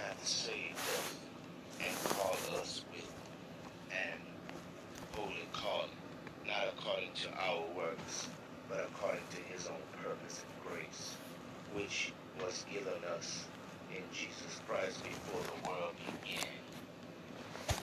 Hath saved us and called us with an holy calling, not according to our works, but according to his own purpose and grace, which was given us in Jesus Christ